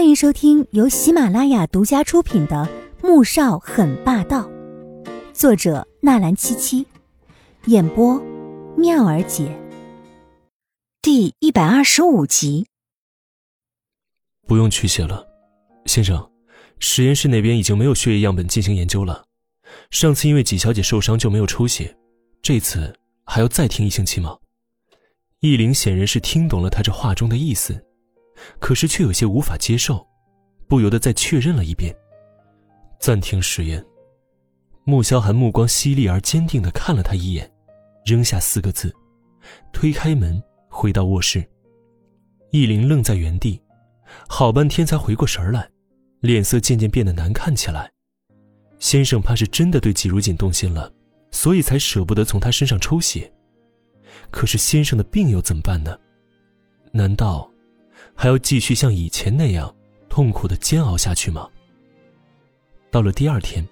欢迎收听由喜马拉雅独家出品的《穆少很霸道》，作者纳兰七七，演播妙儿姐。第一百二十五集。不用取血了，先生，实验室那边已经没有血液样本进行研究了。上次因为纪小姐受伤就没有抽血，这次还要再停一星期吗？易灵显然是听懂了他这话中的意思。可是却有些无法接受，不由得再确认了一遍。暂停实验。穆萧寒目光犀利而坚定的看了他一眼，扔下四个字，推开门回到卧室。易林愣在原地，好半天才回过神来，脸色渐渐变得难看起来。先生怕是真的对季如锦动心了，所以才舍不得从他身上抽血。可是先生的病又怎么办呢？难道？还要继续像以前那样痛苦的煎熬下去吗？到了第二天，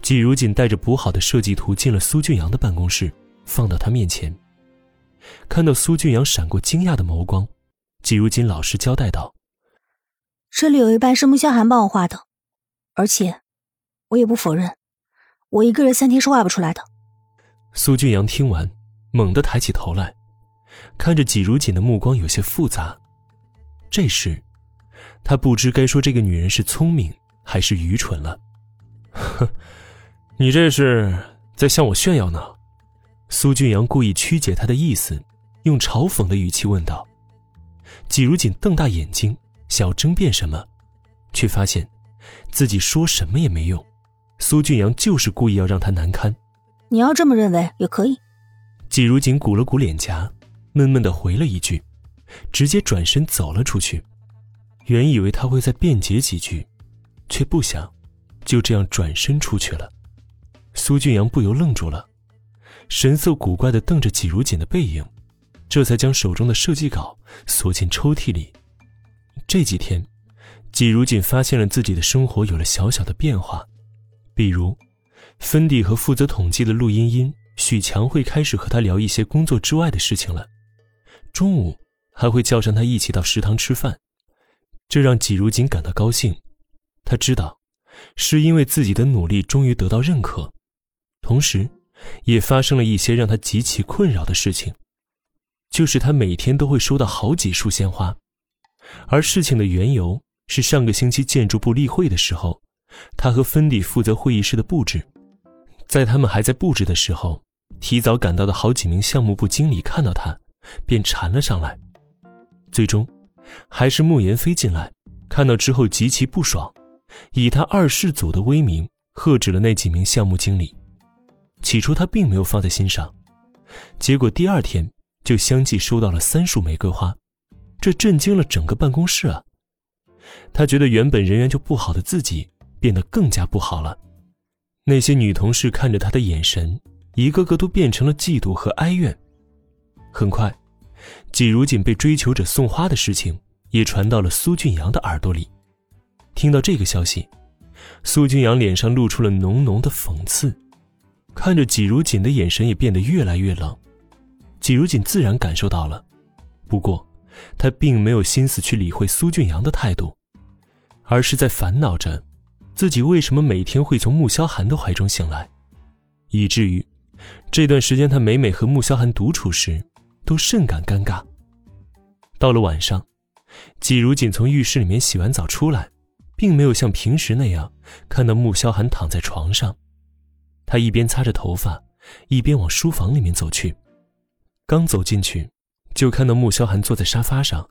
季如锦带着补好的设计图进了苏俊阳的办公室，放到他面前。看到苏俊阳闪过惊讶的眸光，季如锦老实交代道：“这里有一半是穆萧寒帮我画的，而且我也不否认，我一个人三天是画不出来的。”苏俊阳听完，猛地抬起头来，看着季如锦的目光有些复杂。这时，他不知该说这个女人是聪明还是愚蠢了。哼，你这是在向我炫耀呢？苏俊阳故意曲解他的意思，用嘲讽的语气问道。季如锦瞪大眼睛，想要争辩什么，却发现自己说什么也没用。苏俊阳就是故意要让他难堪。你要这么认为也可以。季如锦鼓了鼓脸颊，闷闷的回了一句。直接转身走了出去，原以为他会再辩解几句，却不想就这样转身出去了。苏俊阳不由愣住了，神色古怪的瞪着纪如锦的背影，这才将手中的设计稿锁进抽屉里。这几天，季如锦发现了自己的生活有了小小的变化，比如，芬迪和负责统计的陆茵茵、许强会开始和他聊一些工作之外的事情了。中午。还会叫上他一起到食堂吃饭，这让季如锦感到高兴。他知道，是因为自己的努力终于得到认可，同时，也发生了一些让他极其困扰的事情，就是他每天都会收到好几束鲜花，而事情的缘由是上个星期建筑部例会的时候，他和芬迪负责会议室的布置，在他们还在布置的时候，提早赶到的好几名项目部经理看到他，便缠了上来。最终，还是穆言飞进来，看到之后极其不爽，以他二世祖的威名喝止了那几名项目经理。起初他并没有放在心上，结果第二天就相继收到了三束玫瑰花，这震惊了整个办公室啊！他觉得原本人缘就不好的自己变得更加不好了。那些女同事看着他的眼神，一个个都变成了嫉妒和哀怨。很快。季如锦被追求者送花的事情也传到了苏俊阳的耳朵里。听到这个消息，苏俊阳脸上露出了浓浓的讽刺，看着季如锦的眼神也变得越来越冷。季如锦自然感受到了，不过他并没有心思去理会苏俊阳的态度，而是在烦恼着自己为什么每天会从穆萧寒的怀中醒来，以至于这段时间他每每和穆萧寒独处时。都甚感尴尬。到了晚上，季如锦从浴室里面洗完澡出来，并没有像平时那样看到穆萧寒躺在床上。他一边擦着头发，一边往书房里面走去。刚走进去，就看到穆萧寒坐在沙发上，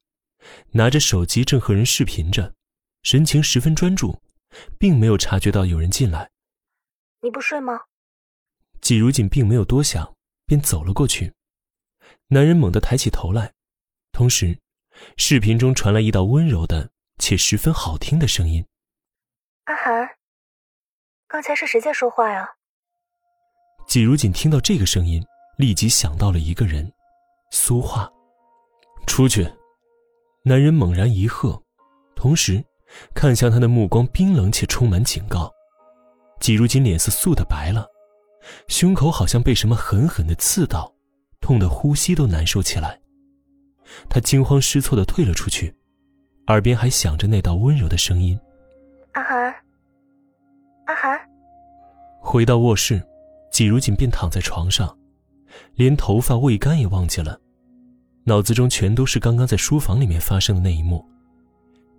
拿着手机正和人视频着，神情十分专注，并没有察觉到有人进来。你不睡吗？季如锦并没有多想，便走了过去。男人猛地抬起头来，同时，视频中传来一道温柔的且十分好听的声音：“阿寒，刚才是谁在说话呀？”季如锦听到这个声音，立即想到了一个人，苏画。出去！男人猛然一喝，同时看向他的目光冰冷且充满警告。季如锦脸色素的白了，胸口好像被什么狠狠的刺到。痛得呼吸都难受起来，他惊慌失措的退了出去，耳边还响着那道温柔的声音：“阿寒，阿寒。”回到卧室，季如锦便躺在床上，连头发未干也忘记了，脑子中全都是刚刚在书房里面发生的那一幕。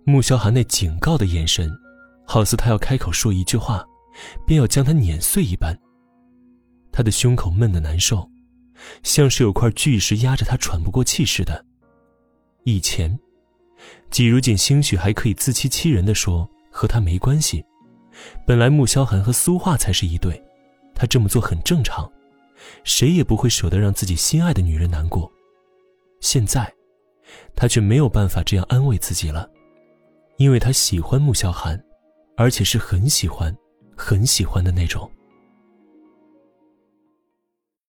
穆萧寒那警告的眼神，好似他要开口说一句话，便要将他碾碎一般。他的胸口闷得难受，像是有块巨石压着他喘不过气似的。以前，季如锦兴许还可以自欺欺人的说和他没关系，本来穆萧寒和苏画才是一对，他这么做很正常，谁也不会舍得让自己心爱的女人难过。现在，他却没有办法这样安慰自己了。因为他喜欢穆萧寒，而且是很喜欢、很喜欢的那种。